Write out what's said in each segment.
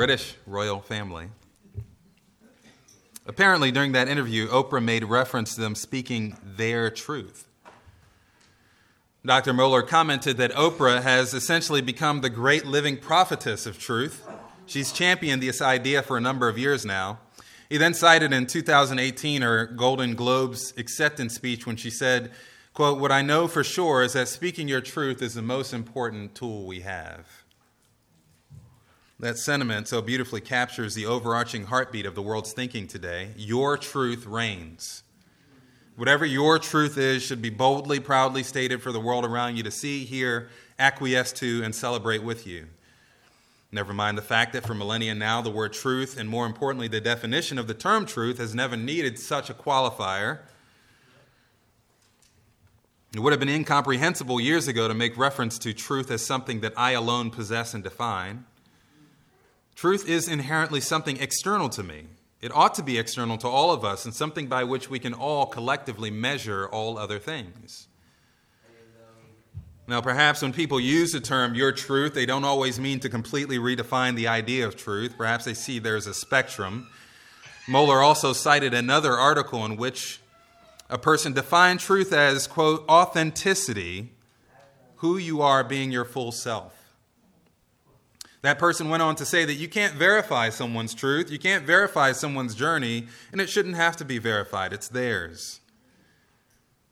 British royal family. Apparently, during that interview, Oprah made reference to them speaking their truth. Dr. Mohler commented that Oprah has essentially become the great living prophetess of truth. She's championed this idea for a number of years now. He then cited in 2018 her Golden Globes acceptance speech when she said, quote, What I know for sure is that speaking your truth is the most important tool we have. That sentiment so beautifully captures the overarching heartbeat of the world's thinking today. Your truth reigns. Whatever your truth is should be boldly, proudly stated for the world around you to see, hear, acquiesce to, and celebrate with you. Never mind the fact that for millennia now, the word truth, and more importantly, the definition of the term truth, has never needed such a qualifier. It would have been incomprehensible years ago to make reference to truth as something that I alone possess and define. Truth is inherently something external to me. It ought to be external to all of us and something by which we can all collectively measure all other things. Now, perhaps when people use the term your truth, they don't always mean to completely redefine the idea of truth. Perhaps they see there's a spectrum. Mohler also cited another article in which a person defined truth as, quote, authenticity, who you are being your full self. That person went on to say that you can't verify someone's truth, you can't verify someone's journey, and it shouldn't have to be verified. It's theirs.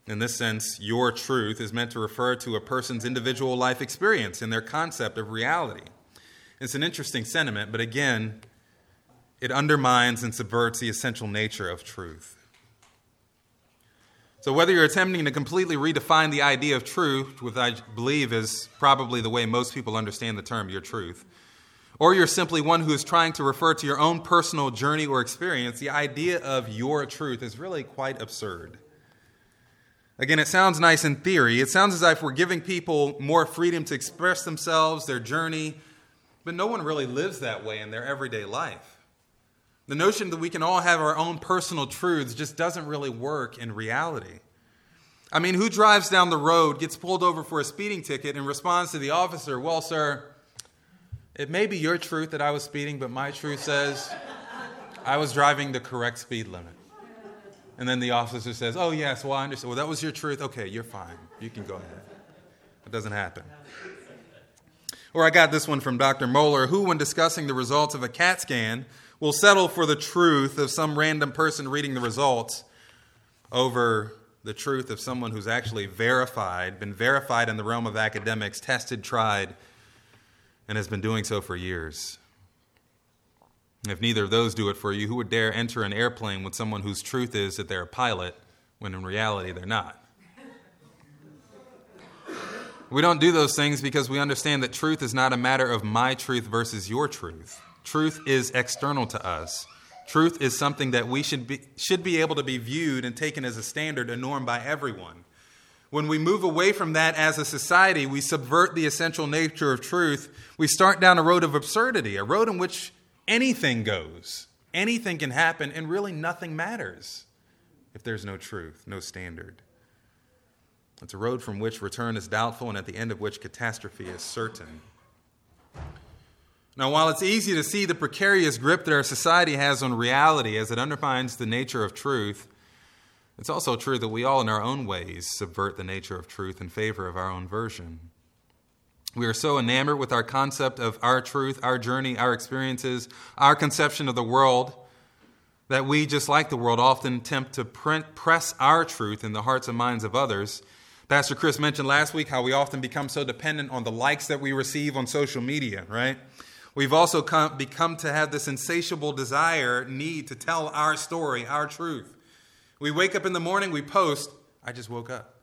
In this sense, your truth is meant to refer to a person's individual life experience and their concept of reality. It's an interesting sentiment, but again, it undermines and subverts the essential nature of truth. So, whether you're attempting to completely redefine the idea of truth, which I believe is probably the way most people understand the term your truth, or you're simply one who is trying to refer to your own personal journey or experience, the idea of your truth is really quite absurd. Again, it sounds nice in theory. It sounds as if we're giving people more freedom to express themselves, their journey, but no one really lives that way in their everyday life. The notion that we can all have our own personal truths just doesn't really work in reality. I mean, who drives down the road, gets pulled over for a speeding ticket, and responds to the officer, Well, sir, it may be your truth that I was speeding, but my truth says I was driving the correct speed limit. And then the officer says, Oh, yes, well, I understand. Well, that was your truth. Okay, you're fine. You can go ahead. It doesn't happen. Or I got this one from Dr. Mohler, who, when discussing the results of a CAT scan, will settle for the truth of some random person reading the results over the truth of someone who's actually verified, been verified in the realm of academics, tested, tried, and has been doing so for years. If neither of those do it for you, who would dare enter an airplane with someone whose truth is that they're a pilot when in reality they're not? We don't do those things because we understand that truth is not a matter of my truth versus your truth. Truth is external to us. Truth is something that we should be, should be able to be viewed and taken as a standard, a norm by everyone. When we move away from that as a society, we subvert the essential nature of truth. We start down a road of absurdity, a road in which anything goes, anything can happen, and really nothing matters if there's no truth, no standard. It's a road from which return is doubtful and at the end of which catastrophe is certain. Now, while it's easy to see the precarious grip that our society has on reality as it undermines the nature of truth, it's also true that we all, in our own ways, subvert the nature of truth in favor of our own version. We are so enamored with our concept of our truth, our journey, our experiences, our conception of the world, that we, just like the world, often attempt to print, press our truth in the hearts and minds of others. Pastor Chris mentioned last week how we often become so dependent on the likes that we receive on social media, right? We've also come, become to have this insatiable desire, need to tell our story, our truth. We wake up in the morning, we post, I just woke up.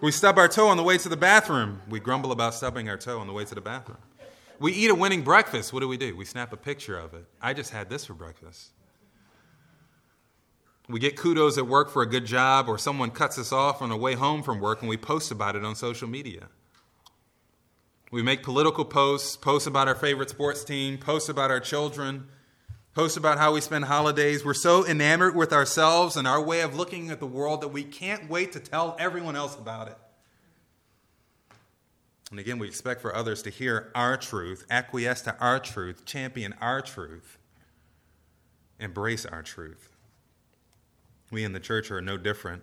we stub our toe on the way to the bathroom. We grumble about stubbing our toe on the way to the bathroom. We eat a winning breakfast. What do we do? We snap a picture of it. I just had this for breakfast. We get kudos at work for a good job, or someone cuts us off on the way home from work and we post about it on social media. We make political posts, posts about our favorite sports team, posts about our children, post about how we spend holidays. We're so enamored with ourselves and our way of looking at the world that we can't wait to tell everyone else about it. And again, we expect for others to hear our truth, acquiesce to our truth, champion our truth, embrace our truth. We in the church are no different,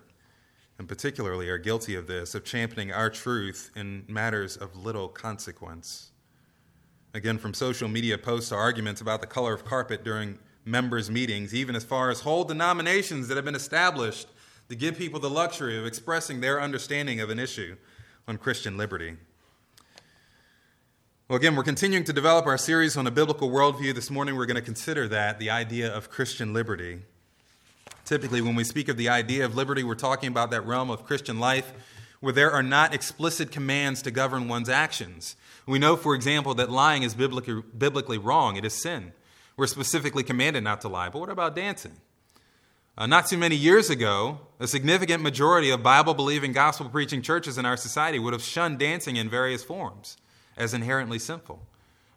and particularly are guilty of this, of championing our truth in matters of little consequence. Again, from social media posts to arguments about the color of carpet during members' meetings, even as far as whole denominations that have been established to give people the luxury of expressing their understanding of an issue on Christian liberty. Well, again, we're continuing to develop our series on a biblical worldview. This morning, we're going to consider that, the idea of Christian liberty. Typically, when we speak of the idea of liberty, we're talking about that realm of Christian life where there are not explicit commands to govern one's actions. We know, for example, that lying is biblically, biblically wrong, it is sin. We're specifically commanded not to lie. But what about dancing? Uh, not too many years ago, a significant majority of Bible believing, gospel preaching churches in our society would have shunned dancing in various forms as inherently sinful.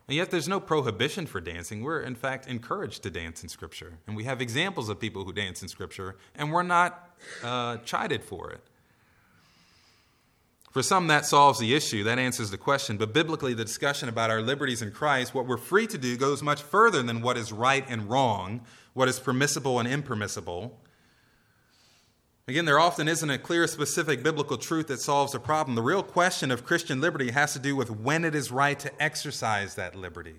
And yet, there's no prohibition for dancing. We're, in fact, encouraged to dance in Scripture. And we have examples of people who dance in Scripture, and we're not uh, chided for it. For some, that solves the issue, that answers the question. But biblically, the discussion about our liberties in Christ, what we're free to do, goes much further than what is right and wrong, what is permissible and impermissible. Again, there often isn't a clear, specific biblical truth that solves a problem. The real question of Christian liberty has to do with when it is right to exercise that liberty.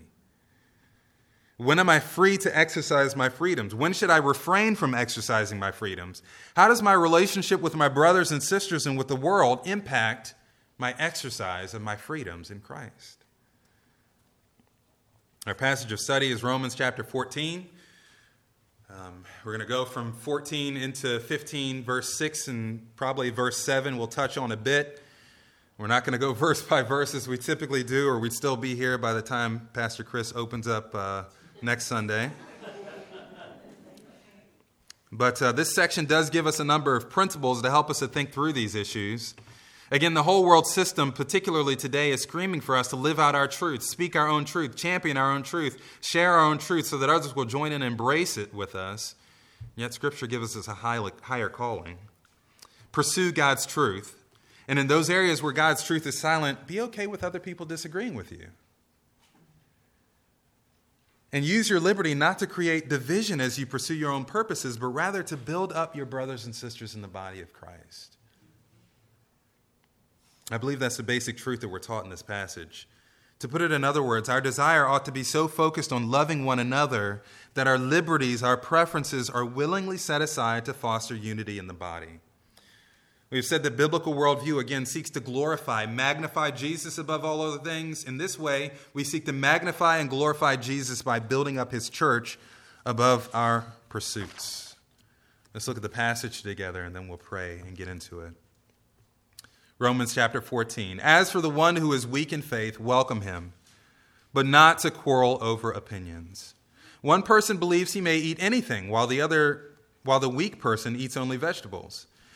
When am I free to exercise my freedoms? When should I refrain from exercising my freedoms? How does my relationship with my brothers and sisters and with the world impact my exercise of my freedoms in Christ? Our passage of study is Romans chapter 14. Um, we're going to go from 14 into 15, verse 6, and probably verse 7 we'll touch on a bit. We're not going to go verse by verse as we typically do, or we'd still be here by the time Pastor Chris opens up. Uh, next Sunday. But uh, this section does give us a number of principles to help us to think through these issues. Again, the whole world system, particularly today, is screaming for us to live out our truth, speak our own truth, champion our own truth, share our own truth so that others will join and embrace it with us. Yet, Scripture gives us a higher calling. Pursue God's truth. And in those areas where God's truth is silent, be okay with other people disagreeing with you. And use your liberty not to create division as you pursue your own purposes, but rather to build up your brothers and sisters in the body of Christ. I believe that's the basic truth that we're taught in this passage. To put it in other words, our desire ought to be so focused on loving one another that our liberties, our preferences are willingly set aside to foster unity in the body. We've said that biblical worldview, again, seeks to glorify, magnify Jesus above all other things. In this way, we seek to magnify and glorify Jesus by building up his church above our pursuits. Let's look at the passage together and then we'll pray and get into it. Romans chapter 14. As for the one who is weak in faith, welcome him, but not to quarrel over opinions. One person believes he may eat anything, while the other while the weak person eats only vegetables.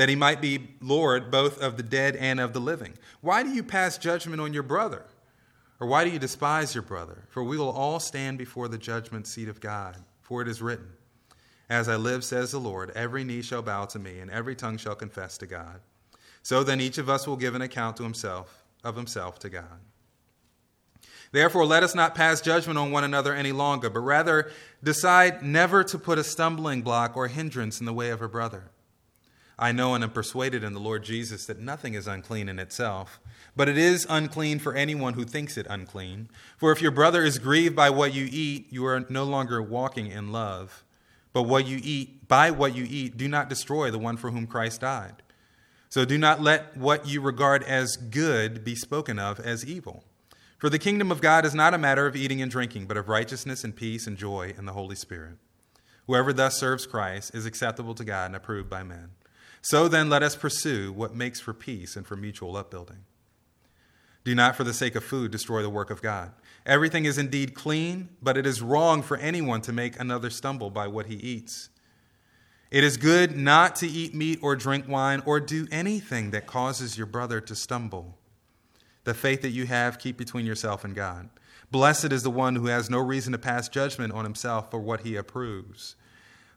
that he might be Lord both of the dead and of the living. Why do you pass judgment on your brother? Or why do you despise your brother? For we will all stand before the judgment seat of God. For it is written, As I live, says the Lord, every knee shall bow to me, and every tongue shall confess to God. So then each of us will give an account to himself of himself to God. Therefore, let us not pass judgment on one another any longer, but rather decide never to put a stumbling block or hindrance in the way of a brother. I know and am persuaded in the Lord Jesus that nothing is unclean in itself, but it is unclean for anyone who thinks it unclean. For if your brother is grieved by what you eat, you are no longer walking in love. But what you eat, by what you eat, do not destroy the one for whom Christ died. So do not let what you regard as good be spoken of as evil. For the kingdom of God is not a matter of eating and drinking, but of righteousness and peace and joy in the Holy Spirit. Whoever thus serves Christ is acceptable to God and approved by men. So then, let us pursue what makes for peace and for mutual upbuilding. Do not, for the sake of food, destroy the work of God. Everything is indeed clean, but it is wrong for anyone to make another stumble by what he eats. It is good not to eat meat or drink wine or do anything that causes your brother to stumble. The faith that you have, keep between yourself and God. Blessed is the one who has no reason to pass judgment on himself for what he approves.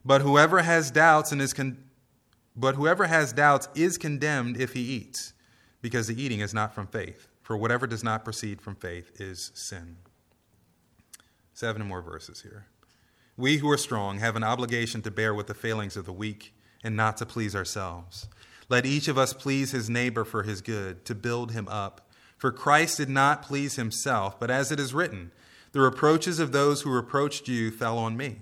But whoever has doubts and is con- but whoever has doubts is condemned if he eats, because the eating is not from faith. For whatever does not proceed from faith is sin. Seven more verses here. We who are strong have an obligation to bear with the failings of the weak and not to please ourselves. Let each of us please his neighbor for his good, to build him up. For Christ did not please himself, but as it is written, the reproaches of those who reproached you fell on me.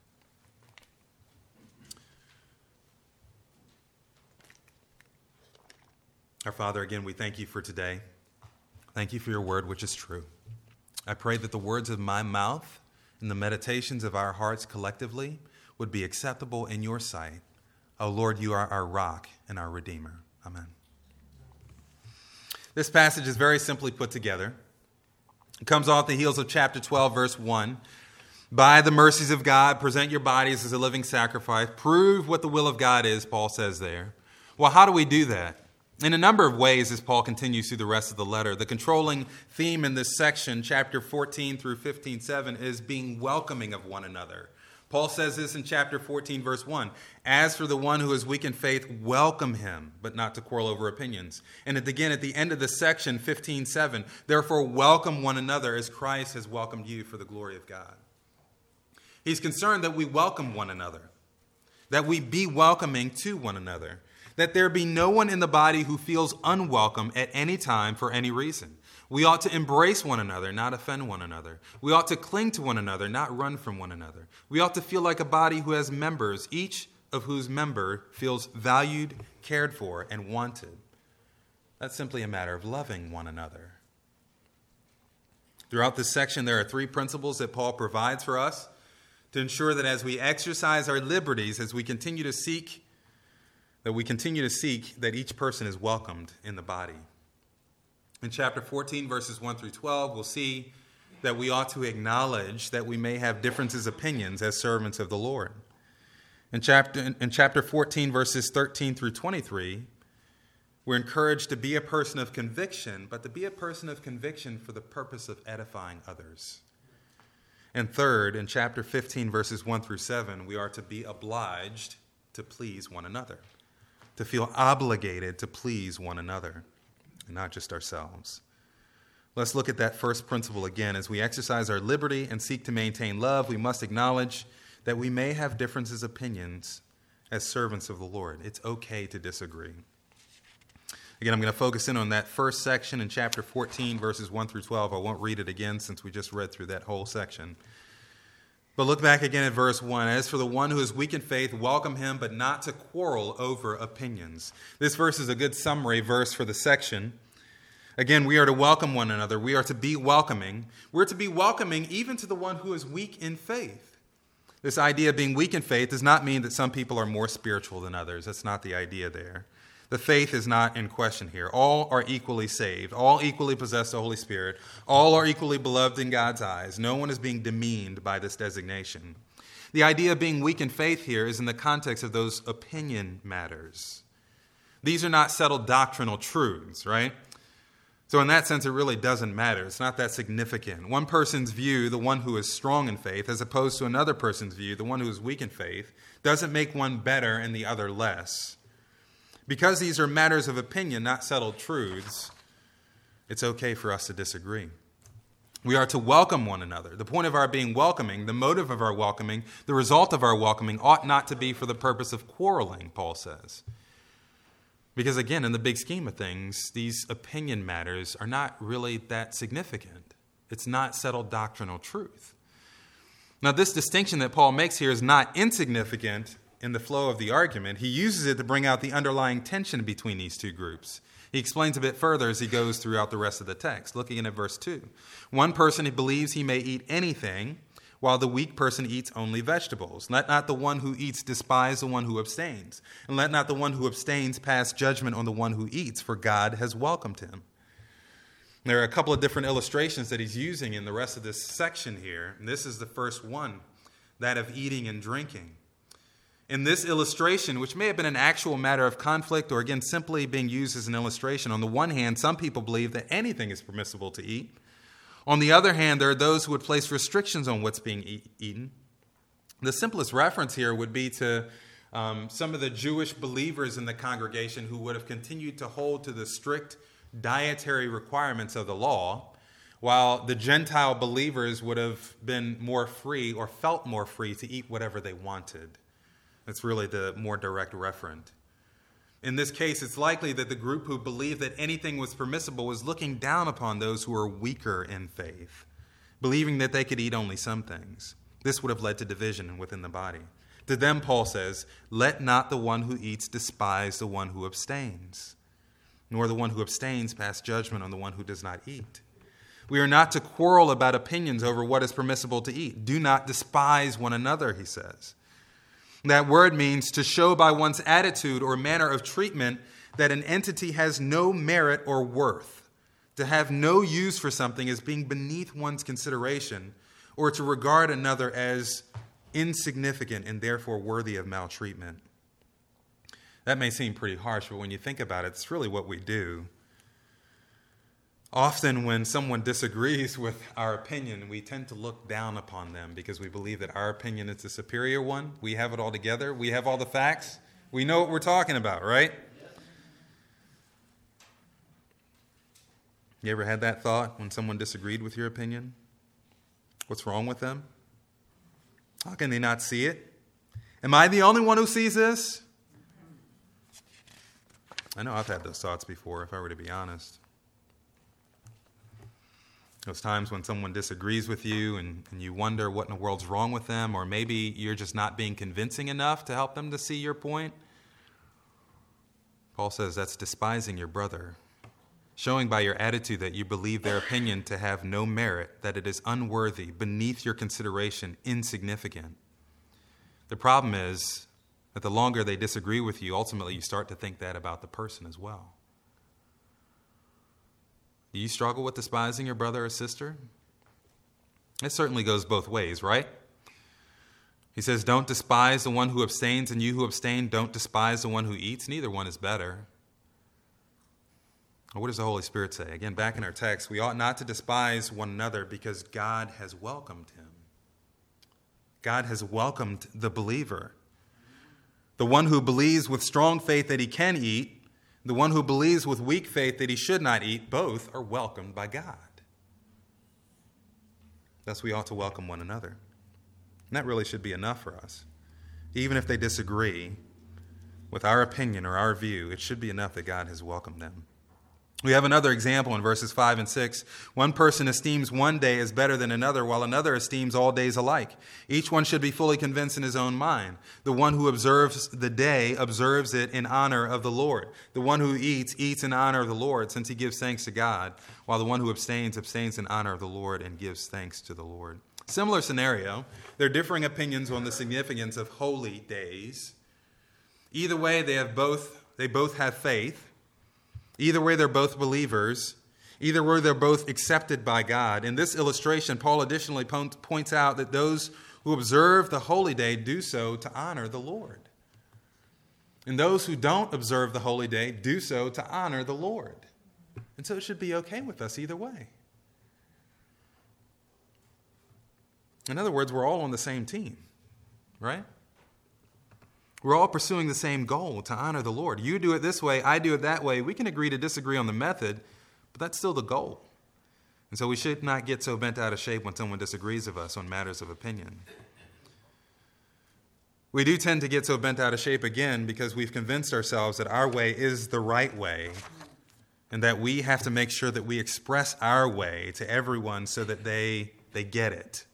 Our Father, again, we thank you for today. Thank you for your word, which is true. I pray that the words of my mouth and the meditations of our hearts collectively would be acceptable in your sight. O oh Lord, you are our rock and our Redeemer. Amen. This passage is very simply put together. It comes off the heels of chapter 12, verse 1. By the mercies of God, present your bodies as a living sacrifice. Prove what the will of God is, Paul says there. Well, how do we do that? In a number of ways, as Paul continues through the rest of the letter, the controlling theme in this section, chapter 14 through 15, 7, is being welcoming of one another. Paul says this in chapter 14, verse 1 As for the one who is weak in faith, welcome him, but not to quarrel over opinions. And again, at the end of the section, 15, 7, therefore welcome one another as Christ has welcomed you for the glory of God. He's concerned that we welcome one another, that we be welcoming to one another that there be no one in the body who feels unwelcome at any time for any reason. We ought to embrace one another, not offend one another. We ought to cling to one another, not run from one another. We ought to feel like a body who has members, each of whose member feels valued, cared for, and wanted. That's simply a matter of loving one another. Throughout this section, there are three principles that Paul provides for us to ensure that as we exercise our liberties, as we continue to seek that we continue to seek that each person is welcomed in the body. In chapter 14, verses 1 through 12, we'll see that we ought to acknowledge that we may have differences opinions as servants of the Lord. In chapter, in chapter 14, verses 13 through 23, we're encouraged to be a person of conviction, but to be a person of conviction for the purpose of edifying others. And third, in chapter 15, verses 1 through 7, we are to be obliged to please one another to feel obligated to please one another and not just ourselves. Let's look at that first principle again. As we exercise our liberty and seek to maintain love, we must acknowledge that we may have differences of opinions as servants of the Lord. It's okay to disagree. Again, I'm going to focus in on that first section in chapter 14, verses 1 through 12. I won't read it again since we just read through that whole section. But look back again at verse 1. As for the one who is weak in faith, welcome him, but not to quarrel over opinions. This verse is a good summary verse for the section. Again, we are to welcome one another. We are to be welcoming. We're to be welcoming even to the one who is weak in faith. This idea of being weak in faith does not mean that some people are more spiritual than others. That's not the idea there. The faith is not in question here. All are equally saved. All equally possess the Holy Spirit. All are equally beloved in God's eyes. No one is being demeaned by this designation. The idea of being weak in faith here is in the context of those opinion matters. These are not settled doctrinal truths, right? So, in that sense, it really doesn't matter. It's not that significant. One person's view, the one who is strong in faith, as opposed to another person's view, the one who is weak in faith, doesn't make one better and the other less. Because these are matters of opinion, not settled truths, it's okay for us to disagree. We are to welcome one another. The point of our being welcoming, the motive of our welcoming, the result of our welcoming ought not to be for the purpose of quarreling, Paul says. Because again, in the big scheme of things, these opinion matters are not really that significant. It's not settled doctrinal truth. Now, this distinction that Paul makes here is not insignificant in the flow of the argument. He uses it to bring out the underlying tension between these two groups. He explains a bit further as he goes throughout the rest of the text, looking at verse 2. One person believes he may eat anything, while the weak person eats only vegetables. Let not the one who eats despise the one who abstains, and let not the one who abstains pass judgment on the one who eats, for God has welcomed him. There are a couple of different illustrations that he's using in the rest of this section here. And this is the first one that of eating and drinking. In this illustration, which may have been an actual matter of conflict or again simply being used as an illustration, on the one hand, some people believe that anything is permissible to eat. On the other hand, there are those who would place restrictions on what's being eat, eaten. The simplest reference here would be to um, some of the Jewish believers in the congregation who would have continued to hold to the strict dietary requirements of the law, while the Gentile believers would have been more free or felt more free to eat whatever they wanted. That's really the more direct referent. In this case, it's likely that the group who believed that anything was permissible was looking down upon those who were weaker in faith, believing that they could eat only some things. This would have led to division within the body. To them, Paul says, Let not the one who eats despise the one who abstains nor the one who abstains pass judgment on the one who does not eat. We are not to quarrel about opinions over what is permissible to eat. Do not despise one another, he says. That word means to show by one's attitude or manner of treatment that an entity has no merit or worth, to have no use for something as being beneath one's consideration, or to regard another as insignificant and therefore worthy of maltreatment. That may seem pretty harsh, but when you think about it, it's really what we do. Often, when someone disagrees with our opinion, we tend to look down upon them because we believe that our opinion is the superior one. We have it all together, we have all the facts, we know what we're talking about, right? You ever had that thought when someone disagreed with your opinion? What's wrong with them? How can they not see it? Am I the only one who sees this? I know I've had those thoughts before, if I were to be honest. Those times when someone disagrees with you and, and you wonder what in the world's wrong with them, or maybe you're just not being convincing enough to help them to see your point. Paul says that's despising your brother, showing by your attitude that you believe their opinion to have no merit, that it is unworthy, beneath your consideration, insignificant. The problem is that the longer they disagree with you, ultimately you start to think that about the person as well. Do you struggle with despising your brother or sister? It certainly goes both ways, right? He says, Don't despise the one who abstains, and you who abstain, don't despise the one who eats. Neither one is better. What does the Holy Spirit say? Again, back in our text, we ought not to despise one another because God has welcomed him. God has welcomed the believer. The one who believes with strong faith that he can eat, the one who believes with weak faith that he should not eat, both are welcomed by God. Thus, we ought to welcome one another. And that really should be enough for us. Even if they disagree with our opinion or our view, it should be enough that God has welcomed them. We have another example in verses 5 and 6. One person esteems one day as better than another, while another esteems all days alike. Each one should be fully convinced in his own mind. The one who observes the day observes it in honor of the Lord. The one who eats, eats in honor of the Lord, since he gives thanks to God, while the one who abstains, abstains in honor of the Lord and gives thanks to the Lord. Similar scenario. There are differing opinions on the significance of holy days. Either way, they have both they both have faith. Either way, they're both believers. Either way, they're both accepted by God. In this illustration, Paul additionally points out that those who observe the holy day do so to honor the Lord. And those who don't observe the holy day do so to honor the Lord. And so it should be okay with us either way. In other words, we're all on the same team, right? We're all pursuing the same goal to honor the Lord. You do it this way, I do it that way. We can agree to disagree on the method, but that's still the goal. And so we should not get so bent out of shape when someone disagrees with us on matters of opinion. We do tend to get so bent out of shape again because we've convinced ourselves that our way is the right way and that we have to make sure that we express our way to everyone so that they, they get it.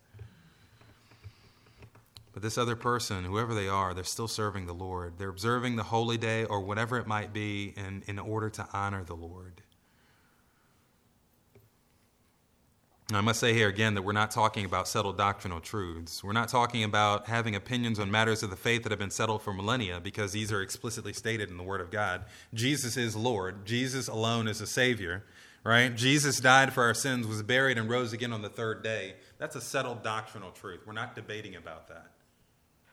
But this other person, whoever they are, they're still serving the Lord. They're observing the holy day or whatever it might be in, in order to honor the Lord. Now, I must say here again that we're not talking about settled doctrinal truths. We're not talking about having opinions on matters of the faith that have been settled for millennia because these are explicitly stated in the Word of God. Jesus is Lord, Jesus alone is a Savior, right? Jesus died for our sins, was buried, and rose again on the third day. That's a settled doctrinal truth. We're not debating about that.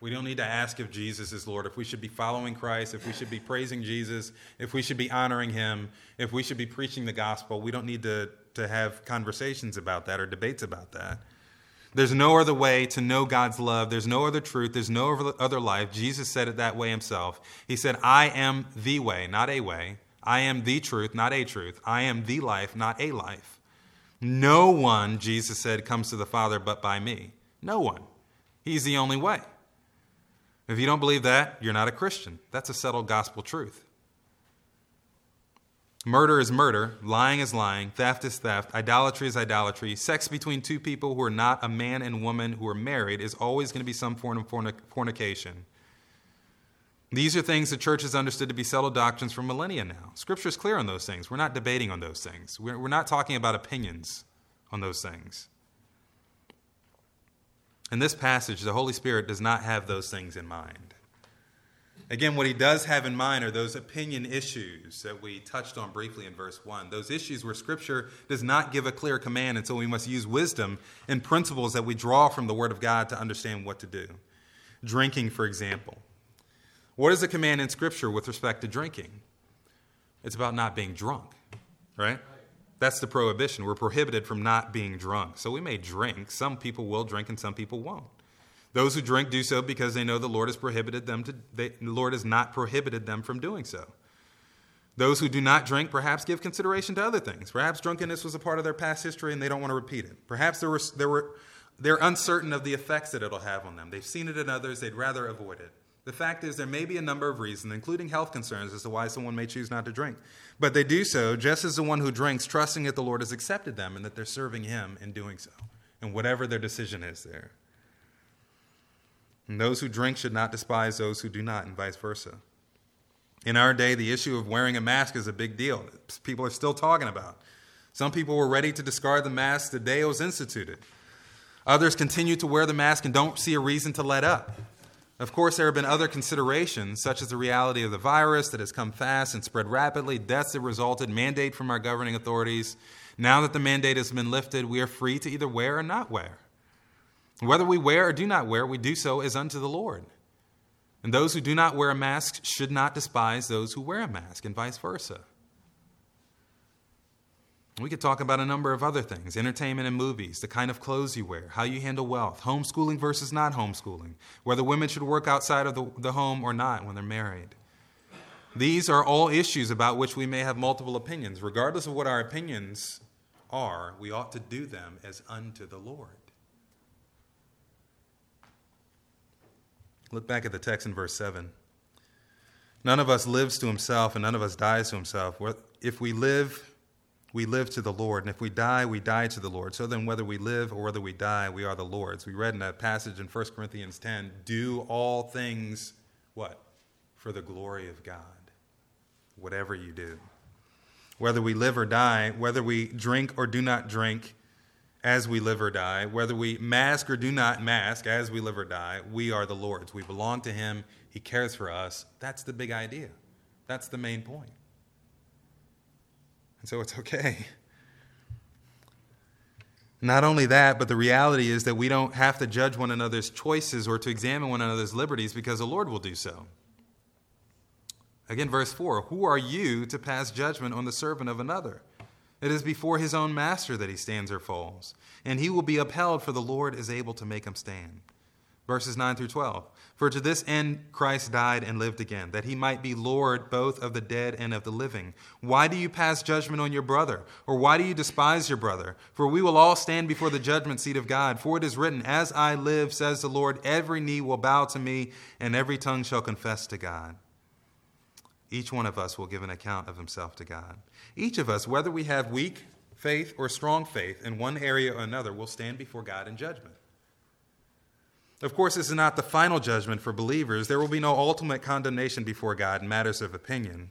We don't need to ask if Jesus is Lord, if we should be following Christ, if we should be praising Jesus, if we should be honoring Him, if we should be preaching the gospel. We don't need to to have conversations about that or debates about that. There's no other way to know God's love. There's no other truth. There's no other life. Jesus said it that way himself. He said, I am the way, not a way. I am the truth, not a truth. I am the life, not a life. No one, Jesus said, comes to the Father but by me. No one. He's the only way. If you don't believe that, you're not a Christian. That's a settled gospel truth. Murder is murder, lying is lying, theft is theft, idolatry is idolatry. Sex between two people who are not a man and woman who are married is always going to be some form of fornication. These are things the church has understood to be settled doctrines for millennia now. Scripture is clear on those things. We're not debating on those things. We're, we're not talking about opinions on those things. In this passage, the Holy Spirit does not have those things in mind. Again, what he does have in mind are those opinion issues that we touched on briefly in verse 1. Those issues where Scripture does not give a clear command, and so we must use wisdom and principles that we draw from the Word of God to understand what to do. Drinking, for example. What is the command in Scripture with respect to drinking? It's about not being drunk, right? That's the prohibition. We're prohibited from not being drunk. So we may drink. Some people will drink and some people won't. Those who drink do so because they know the Lord has prohibited them to, they, the Lord has not prohibited them from doing so. Those who do not drink perhaps give consideration to other things. Perhaps drunkenness was a part of their past history and they don't want to repeat it. Perhaps there were, there were, they're uncertain of the effects that it'll have on them. They've seen it in others, they'd rather avoid it. The fact is, there may be a number of reasons, including health concerns, as to why someone may choose not to drink. But they do so just as the one who drinks, trusting that the Lord has accepted them and that they're serving Him in doing so, and whatever their decision is there. And those who drink should not despise those who do not, and vice versa. In our day, the issue of wearing a mask is a big deal. People are still talking about. Some people were ready to discard the mask the day it was instituted. Others continue to wear the mask and don't see a reason to let up. Of course, there have been other considerations, such as the reality of the virus that has come fast and spread rapidly, deaths that resulted, mandate from our governing authorities. Now that the mandate has been lifted, we are free to either wear or not wear. Whether we wear or do not wear, we do so as unto the Lord. And those who do not wear a mask should not despise those who wear a mask, and vice versa. We could talk about a number of other things entertainment and movies, the kind of clothes you wear, how you handle wealth, homeschooling versus not homeschooling, whether women should work outside of the, the home or not when they're married. These are all issues about which we may have multiple opinions. Regardless of what our opinions are, we ought to do them as unto the Lord. Look back at the text in verse 7. None of us lives to himself, and none of us dies to himself. If we live, we live to the Lord, and if we die, we die to the Lord. So then, whether we live or whether we die, we are the Lord's. We read in that passage in 1 Corinthians 10 do all things, what? For the glory of God. Whatever you do. Whether we live or die, whether we drink or do not drink, as we live or die, whether we mask or do not mask as we live or die, we are the Lord's. We belong to Him. He cares for us. That's the big idea. That's the main point. And so it's okay. Not only that, but the reality is that we don't have to judge one another's choices or to examine one another's liberties because the Lord will do so. Again, verse 4 Who are you to pass judgment on the servant of another? It is before his own master that he stands or falls, and he will be upheld, for the Lord is able to make him stand. Verses 9 through 12. For to this end Christ died and lived again, that he might be Lord both of the dead and of the living. Why do you pass judgment on your brother? Or why do you despise your brother? For we will all stand before the judgment seat of God. For it is written, As I live, says the Lord, every knee will bow to me, and every tongue shall confess to God. Each one of us will give an account of himself to God. Each of us, whether we have weak faith or strong faith in one area or another, will stand before God in judgment. Of course, this is not the final judgment for believers. There will be no ultimate condemnation before God in matters of opinion.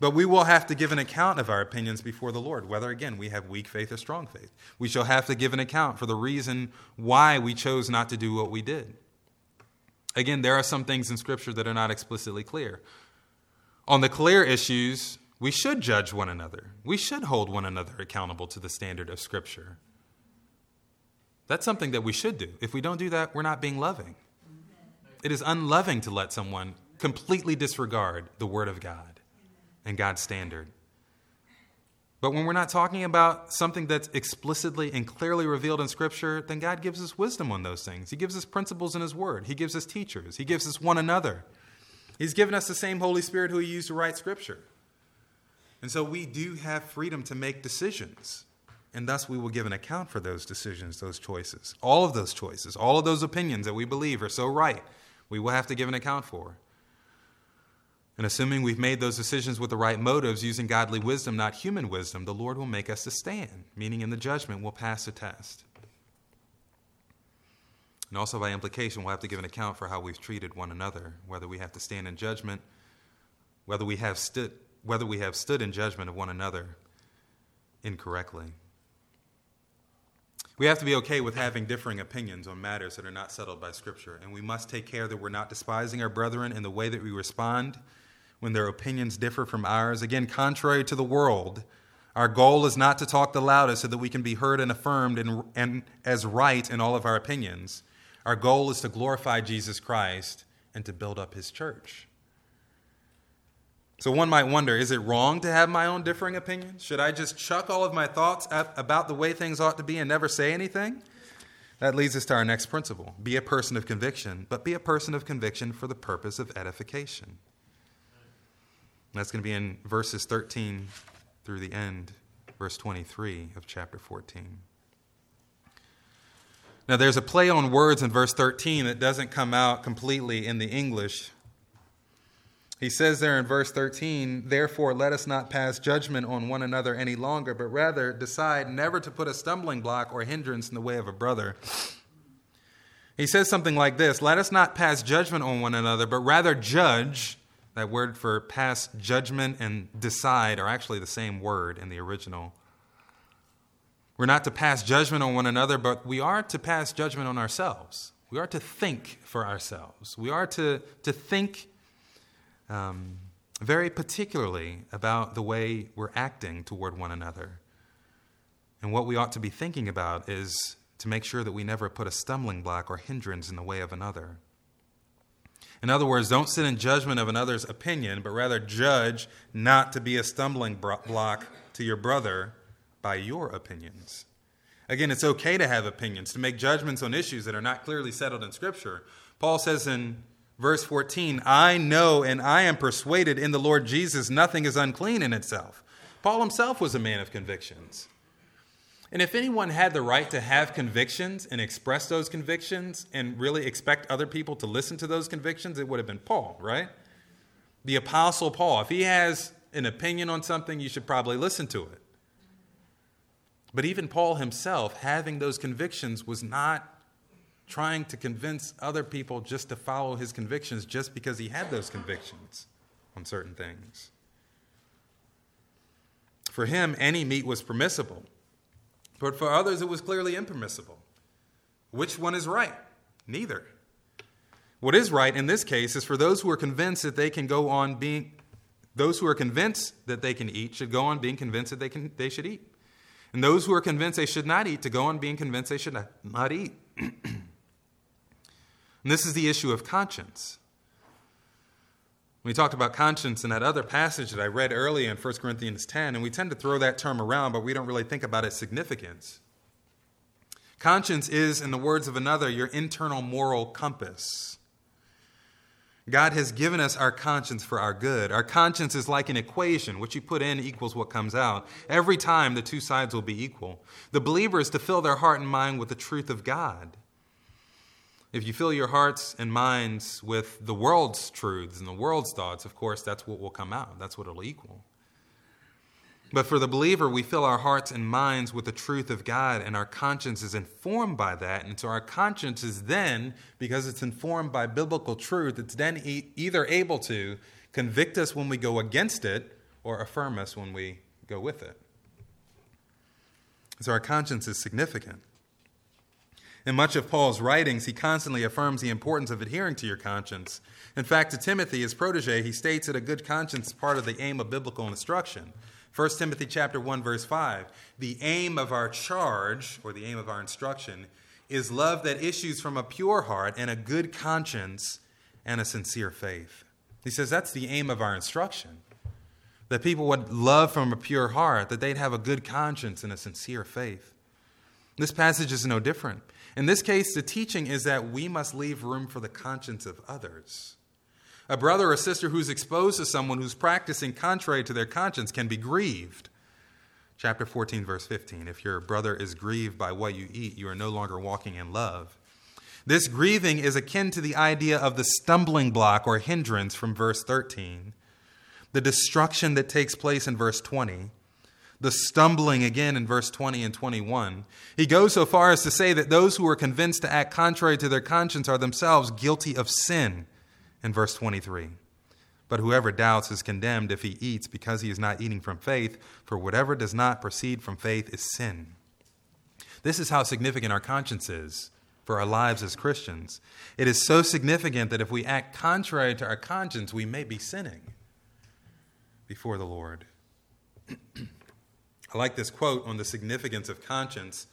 But we will have to give an account of our opinions before the Lord, whether, again, we have weak faith or strong faith. We shall have to give an account for the reason why we chose not to do what we did. Again, there are some things in Scripture that are not explicitly clear. On the clear issues, we should judge one another. We should hold one another accountable to the standard of Scripture. That's something that we should do. If we don't do that, we're not being loving. It is unloving to let someone completely disregard the Word of God and God's standard. But when we're not talking about something that's explicitly and clearly revealed in Scripture, then God gives us wisdom on those things. He gives us principles in His Word, He gives us teachers, He gives us one another. He's given us the same Holy Spirit who He used to write Scripture. And so we do have freedom to make decisions and thus we will give an account for those decisions, those choices. All of those choices, all of those opinions that we believe are so right, we will have to give an account for. And assuming we've made those decisions with the right motives, using godly wisdom, not human wisdom, the Lord will make us to stand, meaning in the judgment we'll pass the test. And also, by implication, we'll have to give an account for how we've treated one another, whether we have to stand in judgment, whether we have stood, whether we have stood in judgment of one another incorrectly. We have to be okay with having differing opinions on matters that are not settled by Scripture, and we must take care that we're not despising our brethren in the way that we respond when their opinions differ from ours. Again, contrary to the world, our goal is not to talk the loudest so that we can be heard and affirmed and, and as right in all of our opinions. Our goal is to glorify Jesus Christ and to build up his church. So one might wonder is it wrong to have my own differing opinions? Should I just chuck all of my thoughts about the way things ought to be and never say anything? That leads us to our next principle be a person of conviction, but be a person of conviction for the purpose of edification. that's going to be in verses 13 through the end, verse 23 of chapter 14. Now, there's a play on words in verse 13 that doesn't come out completely in the English he says there in verse 13, Therefore, let us not pass judgment on one another any longer, but rather decide never to put a stumbling block or hindrance in the way of a brother. He says something like this Let us not pass judgment on one another, but rather judge. That word for pass judgment and decide are actually the same word in the original. We're not to pass judgment on one another, but we are to pass judgment on ourselves. We are to think for ourselves. We are to, to think um, very particularly about the way we're acting toward one another. And what we ought to be thinking about is to make sure that we never put a stumbling block or hindrance in the way of another. In other words, don't sit in judgment of another's opinion, but rather judge not to be a stumbling block to your brother by your opinions. Again, it's okay to have opinions, to make judgments on issues that are not clearly settled in Scripture. Paul says in Verse 14 I know and I am persuaded in the Lord Jesus nothing is unclean in itself. Paul himself was a man of convictions. And if anyone had the right to have convictions and express those convictions and really expect other people to listen to those convictions, it would have been Paul, right? The Apostle Paul. If he has an opinion on something, you should probably listen to it. But even Paul himself, having those convictions, was not trying to convince other people just to follow his convictions just because he had those convictions on certain things. For him, any meat was permissible, but for others, it was clearly impermissible. Which one is right? Neither. What is right in this case is for those who are convinced that they can go on being, those who are convinced that they can eat should go on being convinced that they, can, they should eat. And those who are convinced they should not eat to go on being convinced they should not, not eat. And this is the issue of conscience. We talked about conscience in that other passage that I read earlier in 1 Corinthians 10, and we tend to throw that term around, but we don't really think about its significance. Conscience is, in the words of another, your internal moral compass. God has given us our conscience for our good. Our conscience is like an equation. What you put in equals what comes out. Every time the two sides will be equal. The believer is to fill their heart and mind with the truth of God. If you fill your hearts and minds with the world's truths and the world's thoughts, of course, that's what will come out. That's what it'll equal. But for the believer, we fill our hearts and minds with the truth of God, and our conscience is informed by that. And so our conscience is then, because it's informed by biblical truth, it's then e- either able to convict us when we go against it or affirm us when we go with it. So our conscience is significant. In much of Paul's writings, he constantly affirms the importance of adhering to your conscience. In fact, to Timothy, his protege, he states that a good conscience is part of the aim of biblical instruction. 1 Timothy chapter 1 verse 5. The aim of our charge or the aim of our instruction is love that issues from a pure heart and a good conscience and a sincere faith. He says that's the aim of our instruction. That people would love from a pure heart, that they'd have a good conscience and a sincere faith. This passage is no different. In this case, the teaching is that we must leave room for the conscience of others. A brother or sister who's exposed to someone who's practicing contrary to their conscience can be grieved. Chapter 14, verse 15. If your brother is grieved by what you eat, you are no longer walking in love. This grieving is akin to the idea of the stumbling block or hindrance from verse 13, the destruction that takes place in verse 20, the stumbling again in verse 20 and 21. He goes so far as to say that those who are convinced to act contrary to their conscience are themselves guilty of sin in verse 23. But whoever doubts is condemned if he eats because he is not eating from faith, for whatever does not proceed from faith is sin. This is how significant our conscience is for our lives as Christians. It is so significant that if we act contrary to our conscience, we may be sinning before the Lord. I like this quote on the significance of conscience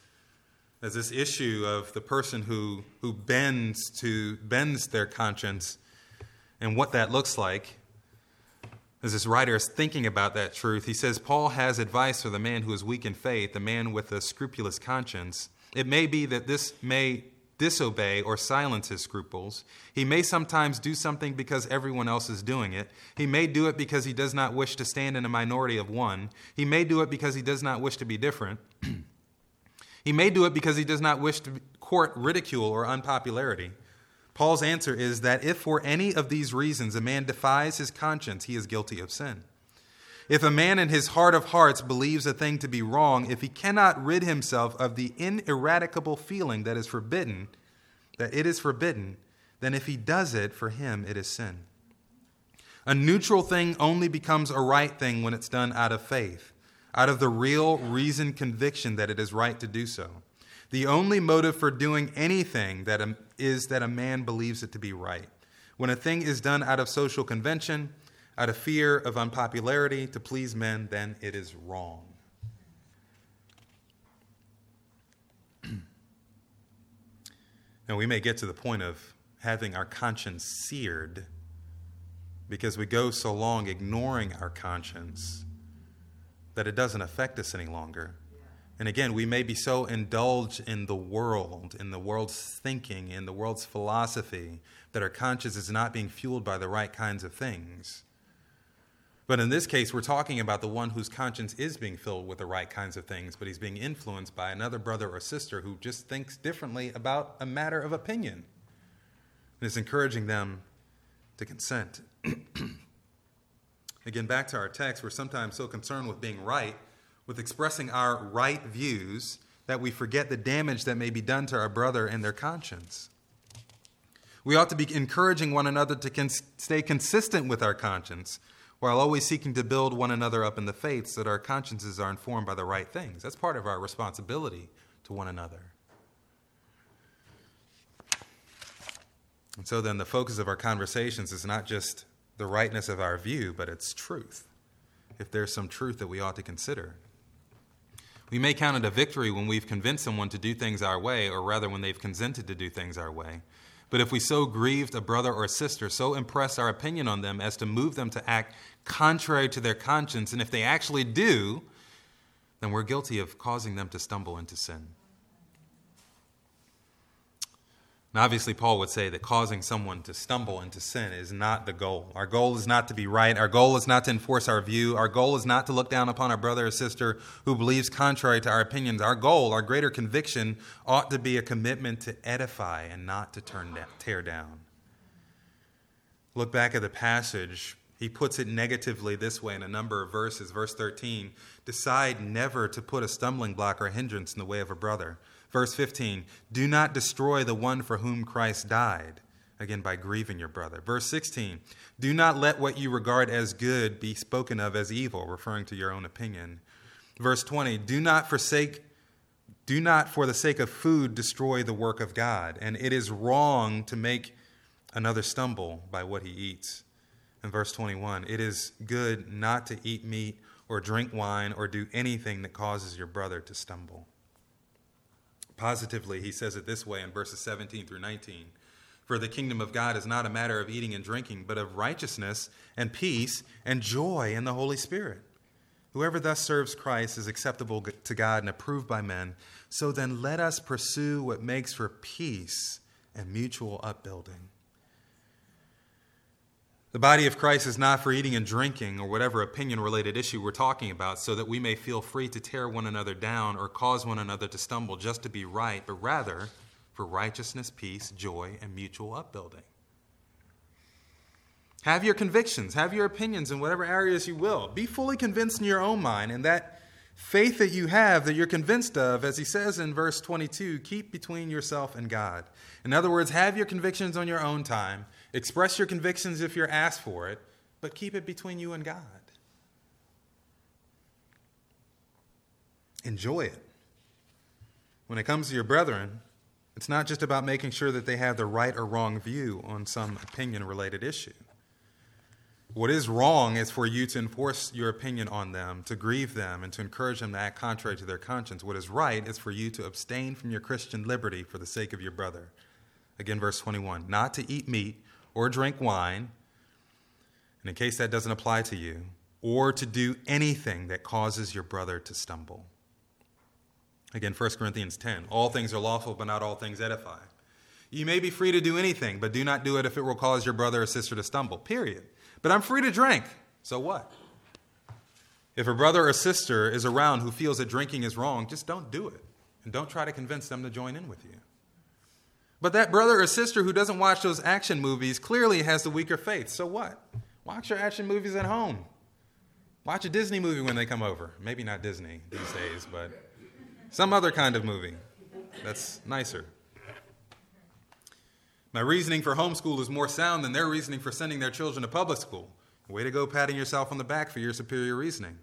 as this issue of the person who, who bends to bends their conscience and what that looks like. As this writer is thinking about that truth, he says Paul has advice for the man who is weak in faith, the man with a scrupulous conscience. It may be that this may disobey or silence his scruples. He may sometimes do something because everyone else is doing it. He may do it because he does not wish to stand in a minority of one. He may do it because he does not wish to be different. he may do it because he does not wish to court ridicule or unpopularity. Paul's answer is that if for any of these reasons a man defies his conscience, he is guilty of sin. If a man in his heart of hearts believes a thing to be wrong, if he cannot rid himself of the ineradicable feeling that is forbidden, that it is forbidden, then if he does it, for him it is sin. A neutral thing only becomes a right thing when it's done out of faith, out of the real reasoned conviction that it is right to do so. The only motive for doing anything that is that a man believes it to be right. When a thing is done out of social convention, out of fear of unpopularity to please men, then it is wrong. now, we may get to the point of having our conscience seared because we go so long ignoring our conscience that it doesn't affect us any longer. And again, we may be so indulged in the world, in the world's thinking, in the world's philosophy, that our conscience is not being fueled by the right kinds of things. But in this case, we're talking about the one whose conscience is being filled with the right kinds of things, but he's being influenced by another brother or sister who just thinks differently about a matter of opinion and is encouraging them to consent. Again, back to our text, we're sometimes so concerned with being right with expressing our right views that we forget the damage that may be done to our brother and their conscience. We ought to be encouraging one another to stay consistent with our conscience while always seeking to build one another up in the faith so that our consciences are informed by the right things. That's part of our responsibility to one another. And so then the focus of our conversations is not just the rightness of our view, but it's truth. If there's some truth that we ought to consider. We may count it a victory when we've convinced someone to do things our way, or rather when they've consented to do things our way. But if we so grieved a brother or sister, so impress our opinion on them as to move them to act contrary to their conscience, and if they actually do, then we're guilty of causing them to stumble into sin. Obviously, Paul would say that causing someone to stumble into sin is not the goal. Our goal is not to be right. Our goal is not to enforce our view. Our goal is not to look down upon our brother or sister who believes contrary to our opinions. Our goal, our greater conviction, ought to be a commitment to edify and not to turn down, tear down. Look back at the passage. He puts it negatively this way in a number of verses. Verse 13 Decide never to put a stumbling block or hindrance in the way of a brother Verse 15, do not destroy the one for whom Christ died. Again, by grieving your brother. Verse 16, do not let what you regard as good be spoken of as evil, referring to your own opinion. Verse 20, do not forsake, do not for the sake of food destroy the work of God. And it is wrong to make another stumble by what he eats. And verse 21, it is good not to eat meat or drink wine or do anything that causes your brother to stumble. Positively, he says it this way in verses 17 through 19 For the kingdom of God is not a matter of eating and drinking, but of righteousness and peace and joy in the Holy Spirit. Whoever thus serves Christ is acceptable to God and approved by men. So then let us pursue what makes for peace and mutual upbuilding. The body of Christ is not for eating and drinking or whatever opinion related issue we're talking about so that we may feel free to tear one another down or cause one another to stumble just to be right, but rather for righteousness, peace, joy, and mutual upbuilding. Have your convictions, have your opinions in whatever areas you will. Be fully convinced in your own mind, and that faith that you have, that you're convinced of, as he says in verse 22, keep between yourself and God. In other words, have your convictions on your own time Express your convictions if you're asked for it, but keep it between you and God. Enjoy it. When it comes to your brethren, it's not just about making sure that they have the right or wrong view on some opinion related issue. What is wrong is for you to enforce your opinion on them, to grieve them, and to encourage them to act contrary to their conscience. What is right is for you to abstain from your Christian liberty for the sake of your brother. Again, verse 21 not to eat meat or drink wine, and in case that doesn't apply to you, or to do anything that causes your brother to stumble. Again, 1 Corinthians 10 All things are lawful, but not all things edify. You may be free to do anything, but do not do it if it will cause your brother or sister to stumble, period. But I'm free to drink, so what? If a brother or sister is around who feels that drinking is wrong, just don't do it. And don't try to convince them to join in with you. But that brother or sister who doesn't watch those action movies clearly has the weaker faith. So what? Watch your action movies at home. Watch a Disney movie when they come over. Maybe not Disney these days, but some other kind of movie that's nicer. My reasoning for homeschool is more sound than their reasoning for sending their children to public school. Way to go patting yourself on the back for your superior reasoning.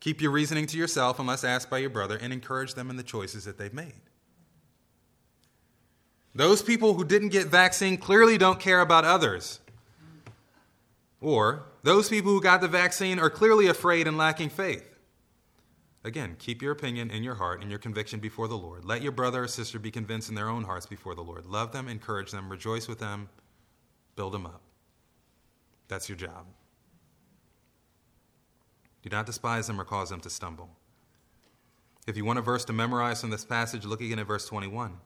Keep your reasoning to yourself unless asked by your brother and encourage them in the choices that they've made. Those people who didn't get vaccine clearly don't care about others. Or those people who got the vaccine are clearly afraid and lacking faith. Again, keep your opinion in your heart and your conviction before the Lord. Let your brother or sister be convinced in their own hearts before the Lord. Love them, encourage them, rejoice with them, build them up. That's your job. Do not despise them or cause them to stumble. If you want a verse to memorize from this passage, look again at verse 21.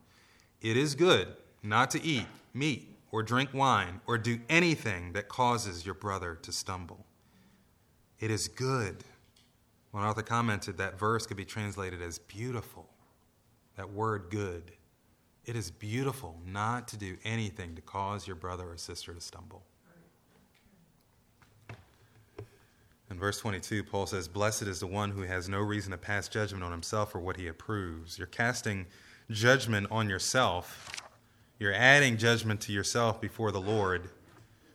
It is good not to eat meat or drink wine or do anything that causes your brother to stumble. It is good. One author commented that verse could be translated as beautiful. That word good. It is beautiful not to do anything to cause your brother or sister to stumble. In verse 22, Paul says, Blessed is the one who has no reason to pass judgment on himself or what he approves. You're casting judgment on yourself. You're adding judgment to yourself before the Lord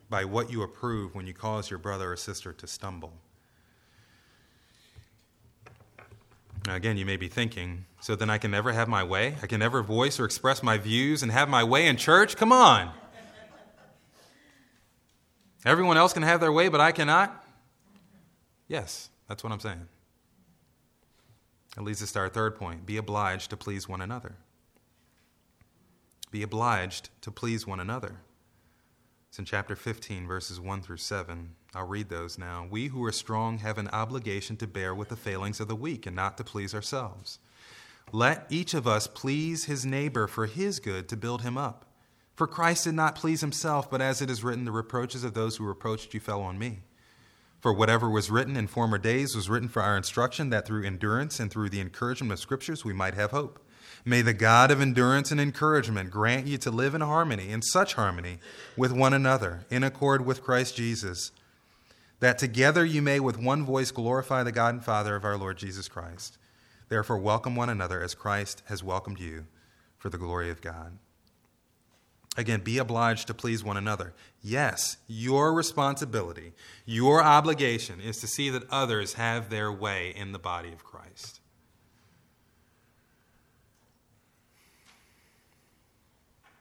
by what you approve when you cause your brother or sister to stumble. Now, again, you may be thinking, so then I can never have my way? I can never voice or express my views and have my way in church? Come on. Everyone else can have their way, but I cannot? Yes, that's what I'm saying. It leads us to our third point be obliged to please one another. Be obliged to please one another. It's in chapter 15, verses 1 through 7. I'll read those now. We who are strong have an obligation to bear with the failings of the weak and not to please ourselves. Let each of us please his neighbor for his good to build him up. For Christ did not please himself, but as it is written, the reproaches of those who reproached you fell on me. For whatever was written in former days was written for our instruction, that through endurance and through the encouragement of Scriptures we might have hope. May the God of endurance and encouragement grant you to live in harmony, in such harmony, with one another, in accord with Christ Jesus, that together you may with one voice glorify the God and Father of our Lord Jesus Christ. Therefore, welcome one another as Christ has welcomed you for the glory of God. Again, be obliged to please one another. Yes, your responsibility, your obligation is to see that others have their way in the body of Christ.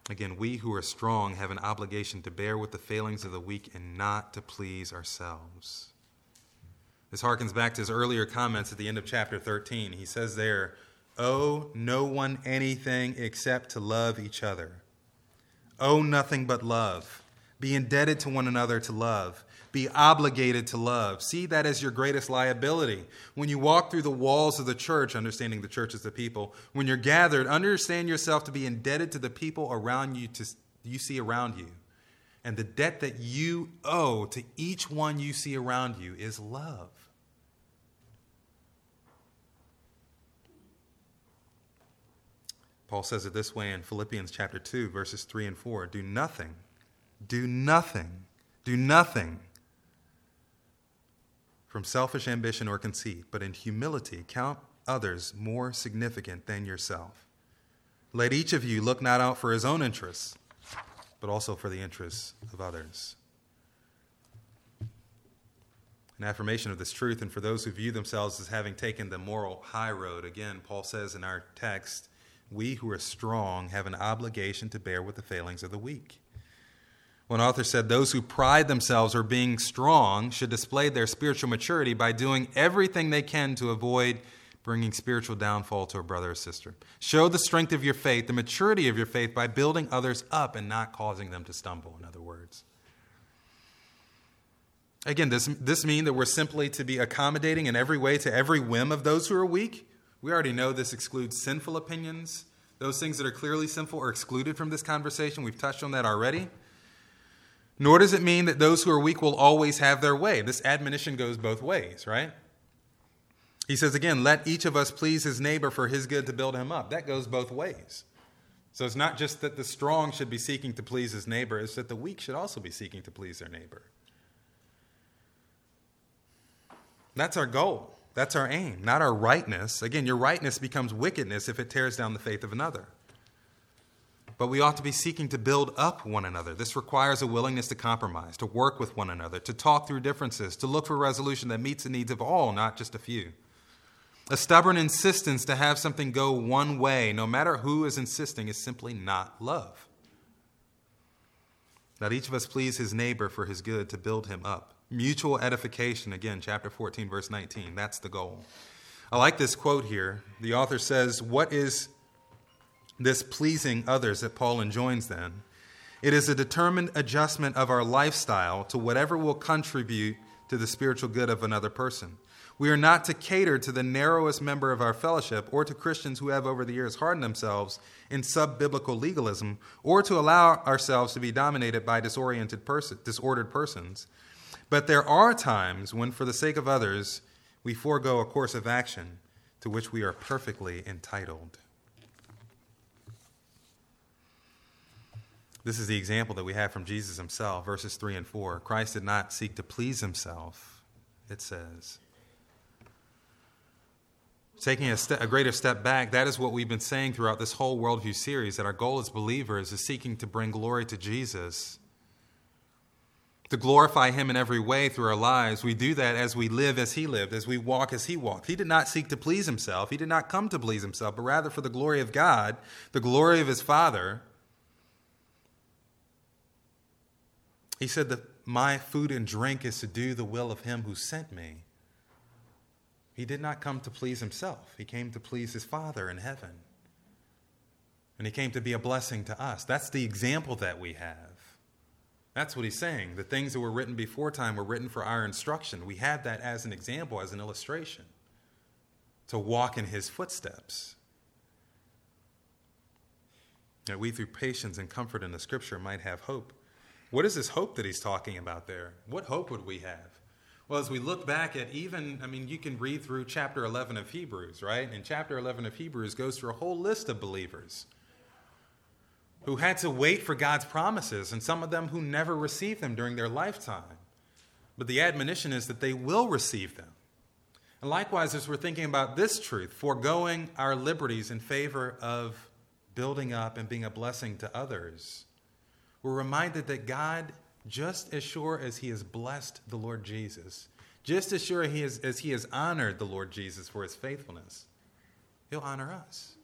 Again, we who are strong have an obligation to bear with the failings of the weak and not to please ourselves. This harkens back to his earlier comments at the end of chapter 13. He says there, Owe no one anything except to love each other. Owe nothing but love. Be indebted to one another to love. Be obligated to love. See that as your greatest liability. When you walk through the walls of the church, understanding the church as the people, when you're gathered, understand yourself to be indebted to the people around you to you see around you. And the debt that you owe to each one you see around you is love. Paul says it this way in Philippians chapter 2, verses 3 and 4 Do nothing, do nothing, do nothing from selfish ambition or conceit, but in humility count others more significant than yourself. Let each of you look not out for his own interests but also for the interests of others. An affirmation of this truth, and for those who view themselves as having taken the moral high road, again, Paul says in our text, we who are strong have an obligation to bear with the failings of the weak. One author said, Those who pride themselves or being strong should display their spiritual maturity by doing everything they can to avoid bringing spiritual downfall to a brother or sister. Show the strength of your faith, the maturity of your faith, by building others up and not causing them to stumble, in other words. Again, does this mean that we're simply to be accommodating in every way to every whim of those who are weak? We already know this excludes sinful opinions. Those things that are clearly sinful are excluded from this conversation. We've touched on that already. Nor does it mean that those who are weak will always have their way. This admonition goes both ways, right? He says again, let each of us please his neighbor for his good to build him up. That goes both ways. So it's not just that the strong should be seeking to please his neighbor, it's that the weak should also be seeking to please their neighbor. That's our goal. That's our aim, not our rightness. Again, your rightness becomes wickedness if it tears down the faith of another. But we ought to be seeking to build up one another. This requires a willingness to compromise, to work with one another, to talk through differences, to look for resolution that meets the needs of all, not just a few. A stubborn insistence to have something go one way, no matter who is insisting, is simply not love. Let each of us please his neighbor for his good to build him up. Mutual edification, again, chapter 14, verse 19. That's the goal. I like this quote here. The author says, What is this pleasing others that Paul enjoins then? It is a determined adjustment of our lifestyle to whatever will contribute to the spiritual good of another person. We are not to cater to the narrowest member of our fellowship or to Christians who have over the years hardened themselves in sub biblical legalism or to allow ourselves to be dominated by disoriented person, disordered persons. But there are times when, for the sake of others, we forego a course of action to which we are perfectly entitled. This is the example that we have from Jesus himself, verses 3 and 4. Christ did not seek to please himself, it says taking a, a, greater step back, that is what we've been saying throughout this whole worldview series that our goal as believers is seeking to bring glory to Jesus, to glorify Him in every way through our lives. We do that as we live as He lived, as we walk as He walked. He did not seek to please Himself, He did not come to please Himself, but rather for the glory of God, the glory of His Father. He said that my food and drink is to do the will of Him who sent me. He did not come to please himself, he came to please his Father in heaven. And he came to be a blessing to us. That's the example that we have. That's what he's saying. The things that were written before time were written for our instruction. We had that as an example, as an illustration, to walk in his footsteps. That we, through patience and comfort in the scripture, might have hope. What is this hope that he's talking about there? What hope would we have? Well, as we look back at even, I mean, you can read through chapter 11 of Hebrews, right? And chapter 11 of Hebrews goes through a whole list of believers who had to wait for God's promises, and some of them who never received them during their lifetime. But the admonition is that they will receive them. And likewise, as we're thinking about this truth, foregoing our liberties in favor of building up and being a blessing to others, we're reminded that God just as sure as he has blessed the Lord Jesus, just as sure he is, as he has honored the Lord Jesus for his faithfulness, he'll honor us.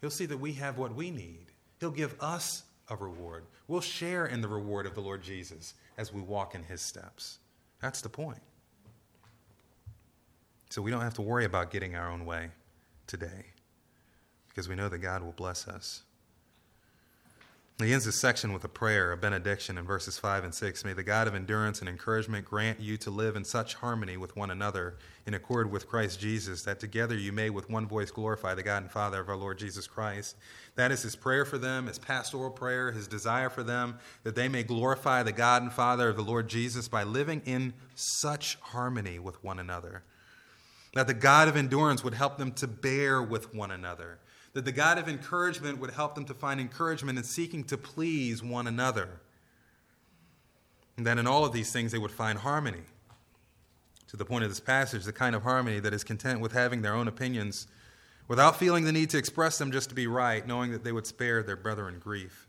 He'll see that we have what we need. He'll give us a reward. We'll share in the reward of the Lord Jesus as we walk in his steps. That's the point. So we don't have to worry about getting our own way today because we know that God will bless us. He ends this section with a prayer, a benediction in verses 5 and 6. May the God of endurance and encouragement grant you to live in such harmony with one another, in accord with Christ Jesus, that together you may with one voice glorify the God and Father of our Lord Jesus Christ. That is his prayer for them, his pastoral prayer, his desire for them, that they may glorify the God and Father of the Lord Jesus by living in such harmony with one another. That the God of endurance would help them to bear with one another that the God of encouragement would help them to find encouragement in seeking to please one another. And that in all of these things they would find harmony. To the point of this passage, the kind of harmony that is content with having their own opinions without feeling the need to express them just to be right, knowing that they would spare their brethren grief.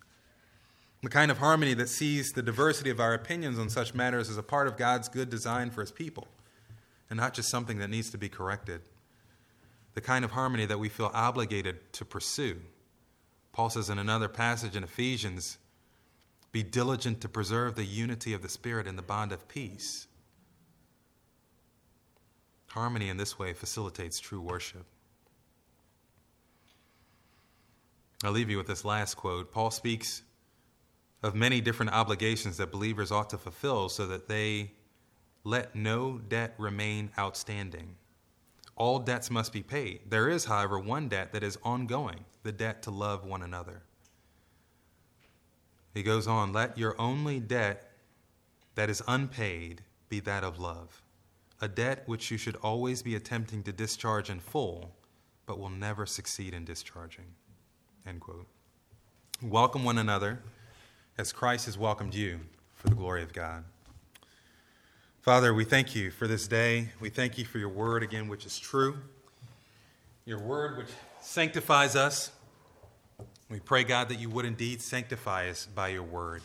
The kind of harmony that sees the diversity of our opinions on such matters as a part of God's good design for his people, and not just something that needs to be corrected the kind of harmony that we feel obligated to pursue. Paul says in another passage in Ephesians be diligent to preserve the unity of the Spirit in the bond of peace. Harmony in this way facilitates true worship. I'll leave you with this last quote. Paul speaks of many different obligations that believers ought to fulfill so that they let no debt remain outstanding all debts must be paid. There is, however, one debt that is ongoing the debt to love one another. He goes on, let your only debt that is unpaid be that of love, a debt which you should always be attempting to discharge in full, but will never succeed in discharging. End quote. Welcome one another as Christ has welcomed you for the glory of God. Father, we thank you for this day. We thank you for your word again, which is true. Your word, which sanctifies us. We pray, God, that you would indeed sanctify us by your word.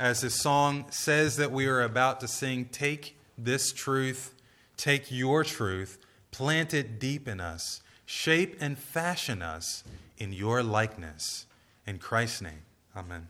As this song says that we are about to sing, take this truth, take your truth, plant it deep in us, shape and fashion us in your likeness. In Christ's name, amen.